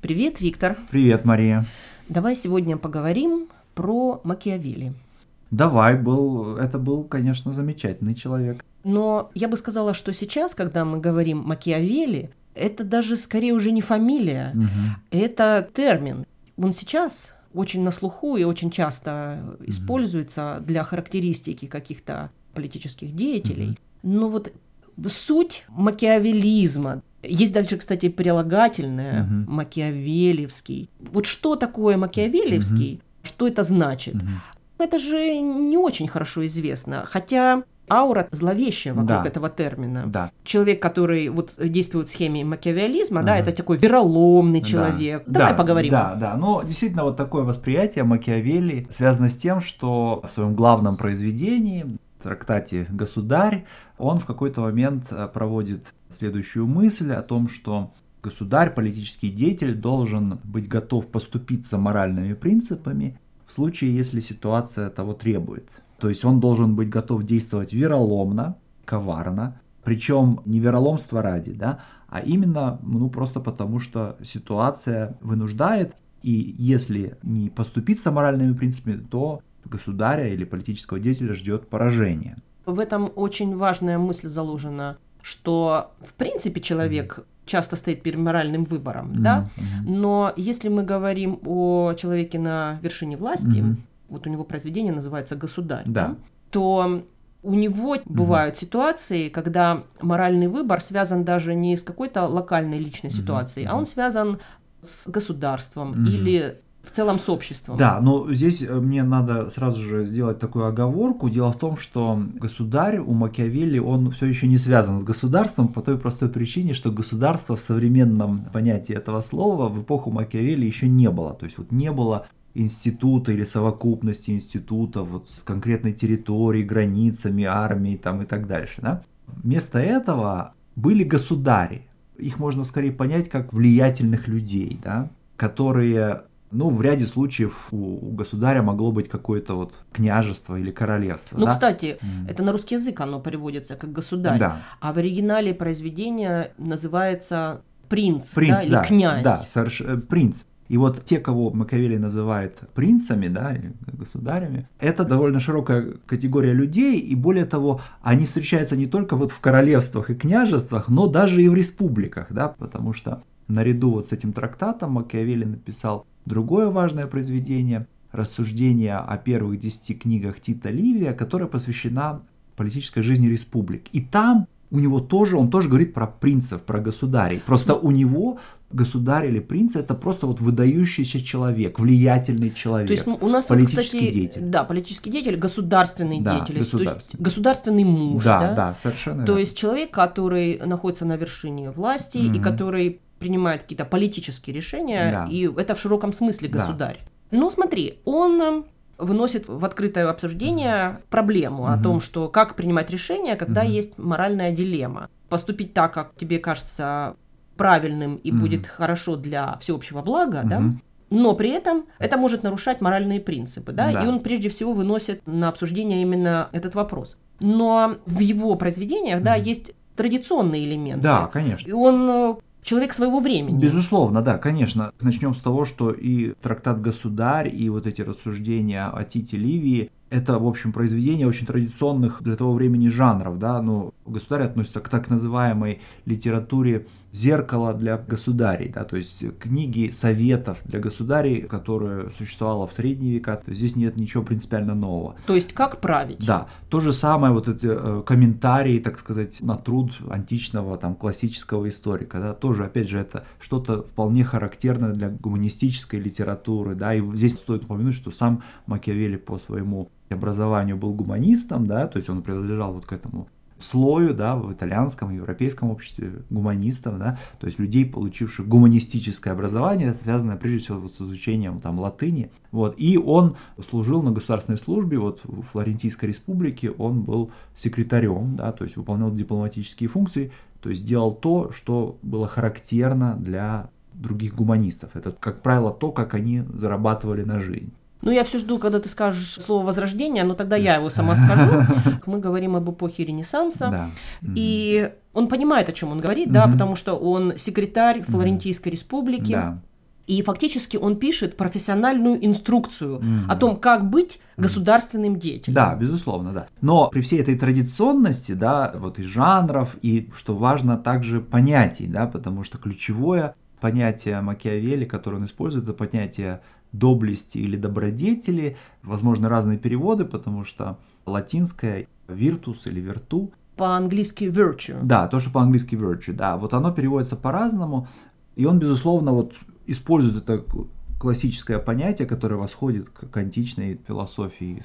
Привет, Виктор. Привет, Мария. Давай сегодня поговорим про Макиавелли. Давай, был, это был, конечно, замечательный человек. Но я бы сказала, что сейчас, когда мы говорим Макиавелли, это даже скорее уже не фамилия, угу. это термин. Он сейчас очень на слуху и очень часто угу. используется для характеристики каких-то политических деятелей. Угу. Но вот суть макиавелизма, есть дальше, кстати, прилагательное угу. макиавелевский. Вот что такое макиавелевский? Угу. Что это значит? Угу. Это же не очень хорошо известно. Хотя аура зловещая вокруг да. этого термина. Да. Человек, который вот действует в схеме макиавелизма, uh да, это такой вероломный человек. Да. Давай да, поговорим. Да, да. Но действительно вот такое восприятие Макиавелли связано с тем, что в своем главном произведении трактате «Государь», он в какой-то момент э, проводит следующую мысль о том, что государь, политический деятель должен быть готов поступиться моральными принципами в случае, если ситуация того требует. То есть он должен быть готов действовать вероломно, коварно, причем не вероломство ради, да, а именно ну, просто потому, что ситуация вынуждает, и если не поступиться моральными принципами, то государя или политического деятеля ждет поражение. В этом очень важная мысль заложена, что в принципе человек mm-hmm. часто стоит перед моральным выбором, mm-hmm. да, но если мы говорим о человеке на вершине власти, mm-hmm. вот у него произведение называется «Государь», да. Да, то у него бывают угу. ситуации, когда моральный выбор связан даже не с какой-то локальной личной ситуацией, угу. а он связан с государством угу. или в целом с обществом. Да, но здесь э, мне надо сразу же сделать такую оговорку. Дело в том, что государь у Макиавелли, он все еще не связан с государством по той простой причине, что государство в современном понятии этого слова в эпоху Макиавелли еще не было. То есть вот не было института или совокупности институтов вот с конкретной территорией, границами, армией там и так дальше. Да? Вместо этого были государи. Их можно скорее понять как влиятельных людей, да, которые ну, в ряде случаев у, государя могло быть какое-то вот княжество или королевство. Ну, да? кстати, mm. это на русский язык оно переводится как государь. Да. А в оригинале произведение называется принц, принц да, или да, князь. Да, соверш... Э, принц. И вот те, кого Макиавелли называет принцами, да, или государями, это довольно широкая категория людей, и более того, они встречаются не только вот в королевствах и княжествах, но даже и в республиках, да, потому что наряду вот с этим трактатом Макиавелли написал другое важное произведение «Рассуждение о первых десяти книгах Тита Ливия», которая посвящена политической жизни республик. И там у него тоже, он тоже говорит про принцев, про государей. Просто у него государь или принц это просто вот выдающийся человек, влиятельный человек. То есть у нас политический вот, кстати, деятель. Да, политический деятель, государственный да, деятель, государственный. то есть государственный муж. Да, да, да, совершенно. То есть человек, который находится на вершине власти mm-hmm. и который принимает какие-то политические решения, да. и это в широком смысле государь. Да. Ну, смотри, он выносит в открытое обсуждение проблему угу. о том, что как принимать решения, когда угу. есть моральная дилемма. Поступить так, как тебе кажется правильным и угу. будет хорошо для всеобщего блага, угу. да? Но при этом это может нарушать моральные принципы, да? да, и он прежде всего выносит на обсуждение именно этот вопрос. Но в его произведениях, да, есть традиционные элементы. Да, конечно. И он э, человек своего времени. Безусловно, да, конечно. Начнем с того, что и трактат «Государь», и вот эти рассуждения о Тите Ливии это, в общем, произведение очень традиционных для того времени жанров, да, ну, государь относится к так называемой литературе зеркало для государей, да, то есть книги советов для государей, которые существовало в средние века, то здесь нет ничего принципиально нового. То есть как править? Да, то же самое вот эти э, комментарии, так сказать, на труд античного, там, классического историка, да, тоже, опять же, это что-то вполне характерное для гуманистической литературы, да, и здесь стоит упомянуть, что сам Макиавелли по своему образованию был гуманистом, да, то есть он принадлежал вот к этому слою, да, в итальянском, европейском обществе гуманистов, да, то есть людей, получивших гуманистическое образование, связанное прежде всего с изучением там латыни, вот, и он служил на государственной службе, вот в Флорентийской республике он был секретарем, да, то есть выполнял дипломатические функции, то есть делал то, что было характерно для других гуманистов. Это, как правило, то, как они зарабатывали на жизнь. Ну, я все жду, когда ты скажешь слово возрождение, но тогда я его сама скажу. Мы говорим об эпохе Ренессанса. Да. И он понимает, о чем он говорит, да, потому что он секретарь Флорентийской республики. Да. И фактически он пишет профессиональную инструкцию mm-hmm. о том, как быть государственным деятелем. Да, безусловно, да. Но при всей этой традиционности, да, вот и жанров, и, что важно, также понятий, да, потому что ключевое понятие Макиавелли, которое он использует, это понятие доблести или добродетели, возможно, разные переводы, потому что латинское virtus или virtu по-английски virtue. Да, то, что по-английски virtue, да. Вот оно переводится по-разному, и он, безусловно, вот использует это классическое понятие, которое восходит к античной философии,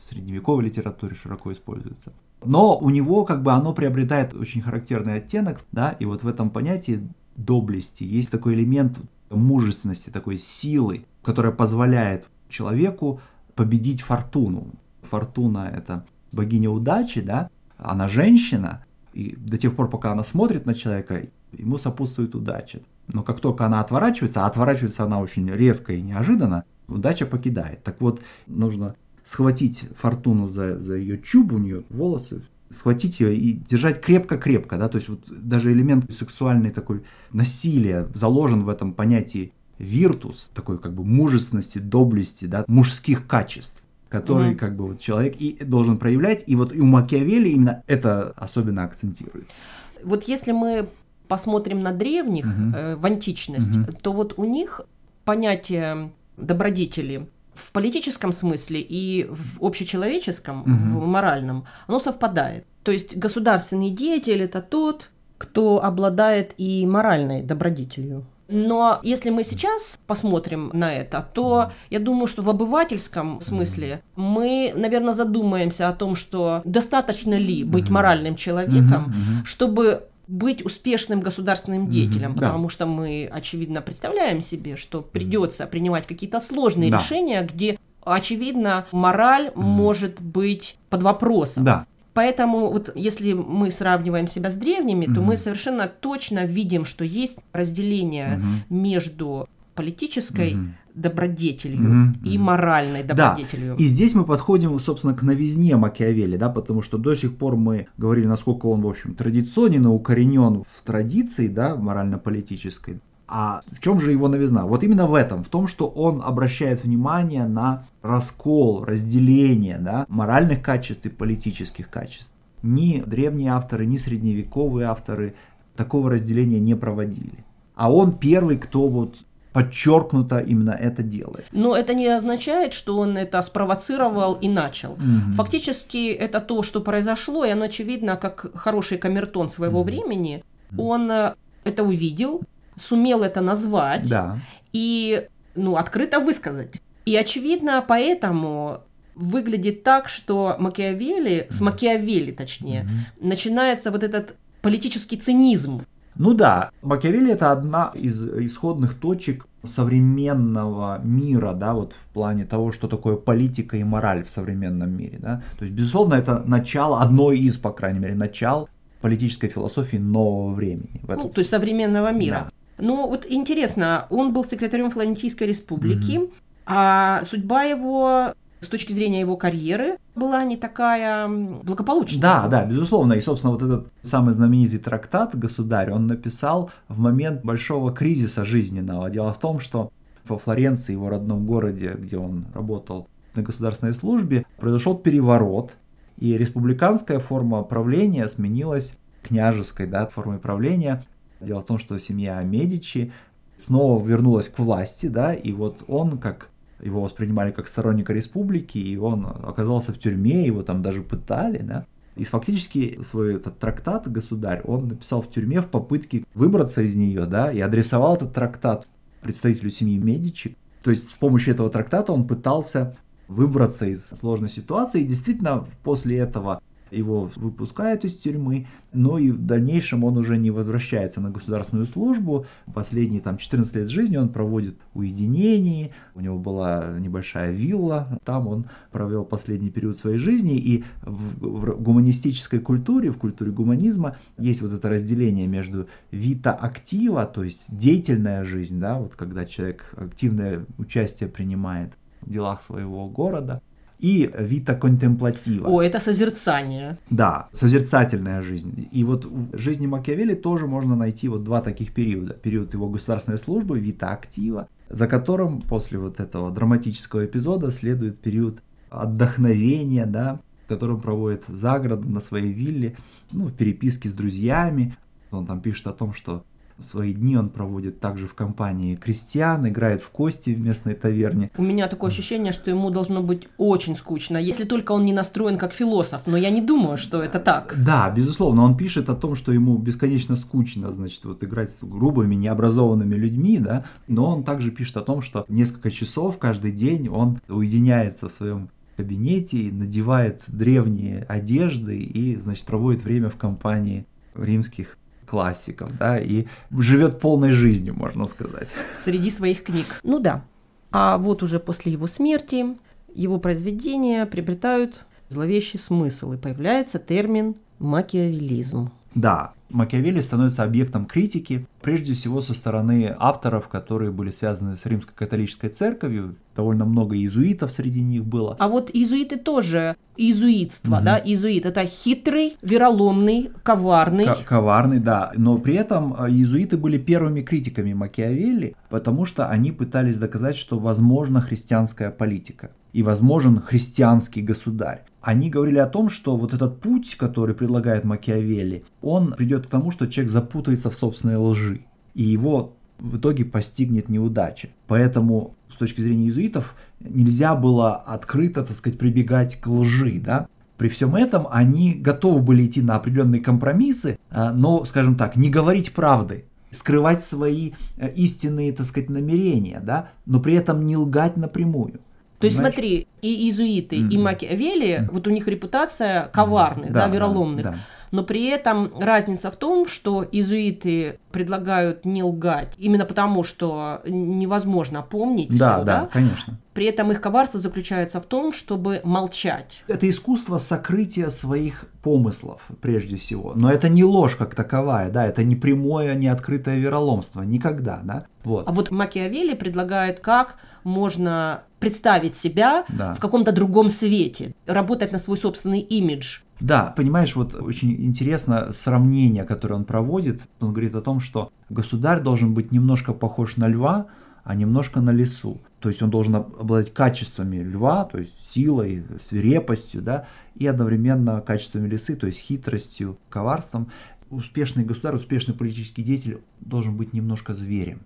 в средневековой литературе широко используется. Но у него как бы оно приобретает очень характерный оттенок, да, и вот в этом понятии доблести есть такой элемент мужественности, такой силы, которая позволяет человеку победить фортуну. Фортуна – это богиня удачи, да, она женщина, и до тех пор, пока она смотрит на человека, ему сопутствует удача. Но как только она отворачивается, а отворачивается она очень резко и неожиданно, удача покидает. Так вот, нужно схватить фортуну за, за ее чуб, у нее волосы, схватить ее и держать крепко-крепко, да, то есть вот даже элемент сексуальной такой насилия заложен в этом понятии виртус, такой как бы мужественности, доблести, да, мужских качеств который mm-hmm. как бы вот человек и должен проявлять, и вот и у Макиавелли именно это особенно акцентируется. Вот если мы посмотрим на древних mm-hmm. э, в античность, mm-hmm. то вот у них понятие добродетели в политическом смысле и в общечеловеческом, угу. в моральном, оно совпадает. То есть государственный деятель это тот, кто обладает и моральной добродетелью. Но если мы сейчас посмотрим на это, то я думаю, что в обывательском смысле мы, наверное, задумаемся о том, что достаточно ли быть моральным человеком, чтобы быть успешным государственным деятелем, mm-hmm, потому да. что мы, очевидно, представляем себе, что придется принимать какие-то сложные да. решения, где, очевидно, мораль mm-hmm. может быть под вопросом. Да. Поэтому вот если мы сравниваем себя с древними, mm-hmm. то мы совершенно точно видим, что есть разделение mm-hmm. между политической mm-hmm добродетелью mm-hmm. и моральной добродетелью. Да. И здесь мы подходим, собственно, к новизне Макиавелли, да, потому что до сих пор мы говорили, насколько он, в общем, традиционен и укоренен в традиции, да, морально-политической. А в чем же его новизна? Вот именно в этом, в том, что он обращает внимание на раскол, разделение да, моральных качеств и политических качеств. Ни древние авторы, ни средневековые авторы такого разделения не проводили. А он первый, кто вот подчеркнуто именно это делает. Но это не означает, что он это спровоцировал и начал. Угу. Фактически это то, что произошло, и оно очевидно, как хороший камертон своего угу. времени. Он э, это увидел, сумел это назвать да. и ну, открыто высказать. И очевидно, поэтому выглядит так, что Макиавелли, с Макиавелли точнее, mm начинается вот этот политический цинизм ну да, Макиавелли это одна из исходных точек современного мира, да, вот в плане того, что такое политика и мораль в современном мире, да. То есть, безусловно, это начало, одно из, по крайней мере, начал политической философии нового времени. Ну, то есть современного мира. Да. Ну, вот интересно, он был секретарем Флорентийской республики, угу. а судьба его с точки зрения его карьеры была не такая благополучная. Да, да, безусловно. И, собственно, вот этот самый знаменитый трактат «Государь» он написал в момент большого кризиса жизненного. Дело в том, что во Флоренции, его родном городе, где он работал на государственной службе, произошел переворот, и республиканская форма правления сменилась княжеской да, формой правления. Дело в том, что семья Медичи снова вернулась к власти, да, и вот он, как его воспринимали как сторонника республики, и он оказался в тюрьме, его там даже пытали, да. И фактически свой этот трактат «Государь» он написал в тюрьме в попытке выбраться из нее, да, и адресовал этот трактат представителю семьи Медичи. То есть с помощью этого трактата он пытался выбраться из сложной ситуации, и действительно после этого его выпускают из тюрьмы, но и в дальнейшем он уже не возвращается на государственную службу. Последние там 14 лет жизни он проводит в уединении, у него была небольшая вилла, там он провел последний период своей жизни, и в, в гуманистической культуре, в культуре гуманизма есть вот это разделение между вита актива, то есть деятельная жизнь, да, вот когда человек активное участие принимает в делах своего города, и вита контемплатива. О, это созерцание. Да, созерцательная жизнь. И вот в жизни Макиавелли тоже можно найти вот два таких периода. Период его государственной службы, вита актива, за которым после вот этого драматического эпизода следует период отдохновения, да, которым проводит за городом на своей вилле, ну, в переписке с друзьями. Он там пишет о том, что Свои дни он проводит также в компании крестьян, играет в кости в местной таверне. У меня такое ощущение, что ему должно быть очень скучно, если только он не настроен как философ, но я не думаю, что это так. Да, безусловно, он пишет о том, что ему бесконечно скучно, значит, вот играть с грубыми, необразованными людьми, да, но он также пишет о том, что несколько часов каждый день он уединяется в своем кабинете, надевает древние одежды и, значит, проводит время в компании римских классиков, да, и живет полной жизнью, можно сказать. Среди своих книг. Ну да. А вот уже после его смерти его произведения приобретают зловещий смысл, и появляется термин макиавелизм. Да, Макиавелли становится объектом критики, прежде всего со стороны авторов, которые были связаны с римской католической церковью. Довольно много иезуитов среди них было. А вот иезуиты тоже иезуитство, угу. да, иезуит это хитрый, вероломный, коварный. К- коварный, да. Но при этом э, иезуиты были первыми критиками Макиавелли, потому что они пытались доказать, что возможна христианская политика и возможен христианский государь они говорили о том, что вот этот путь, который предлагает Макиавелли, он придет к тому, что человек запутается в собственной лжи, и его в итоге постигнет неудача. Поэтому с точки зрения иезуитов нельзя было открыто, так сказать, прибегать к лжи, да. При всем этом они готовы были идти на определенные компромиссы, а, но, скажем так, не говорить правды, скрывать свои э, истинные, так сказать, намерения, да, но при этом не лгать напрямую. То есть смотри, и иезуиты, mm-hmm. и Макиавелли, вот у них репутация коварных, mm-hmm. да, да, вероломных. Да, да но при этом разница в том, что изуиты предлагают не лгать, именно потому, что невозможно помнить да, все, да, да, конечно. При этом их коварство заключается в том, чтобы молчать. Это искусство сокрытия своих помыслов, прежде всего. Но это не ложь как таковая, да, это не прямое, не открытое вероломство, никогда, да. Вот. А вот Макиавелли предлагает, как можно представить себя да. в каком-то другом свете, работать на свой собственный имидж. Да, понимаешь, вот очень интересно сравнение, которое он проводит. Он говорит о том, что государь должен быть немножко похож на льва, а немножко на лесу. То есть он должен обладать качествами льва, то есть силой, свирепостью, да, и одновременно качествами лисы, то есть хитростью, коварством. Успешный государь, успешный политический деятель должен быть немножко зверем.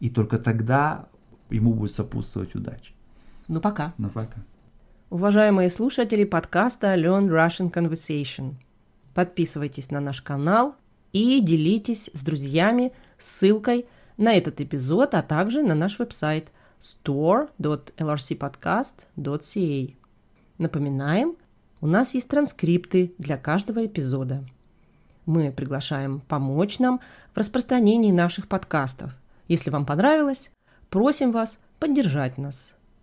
И только тогда ему будет сопутствовать удача. Ну пока. Ну пока. Уважаемые слушатели подкаста Learn Russian Conversation, подписывайтесь на наш канал и делитесь с друзьями ссылкой на этот эпизод, а также на наш веб-сайт store.lrcpodcast.ca. Напоминаем, у нас есть транскрипты для каждого эпизода. Мы приглашаем помочь нам в распространении наших подкастов. Если вам понравилось, просим вас поддержать нас –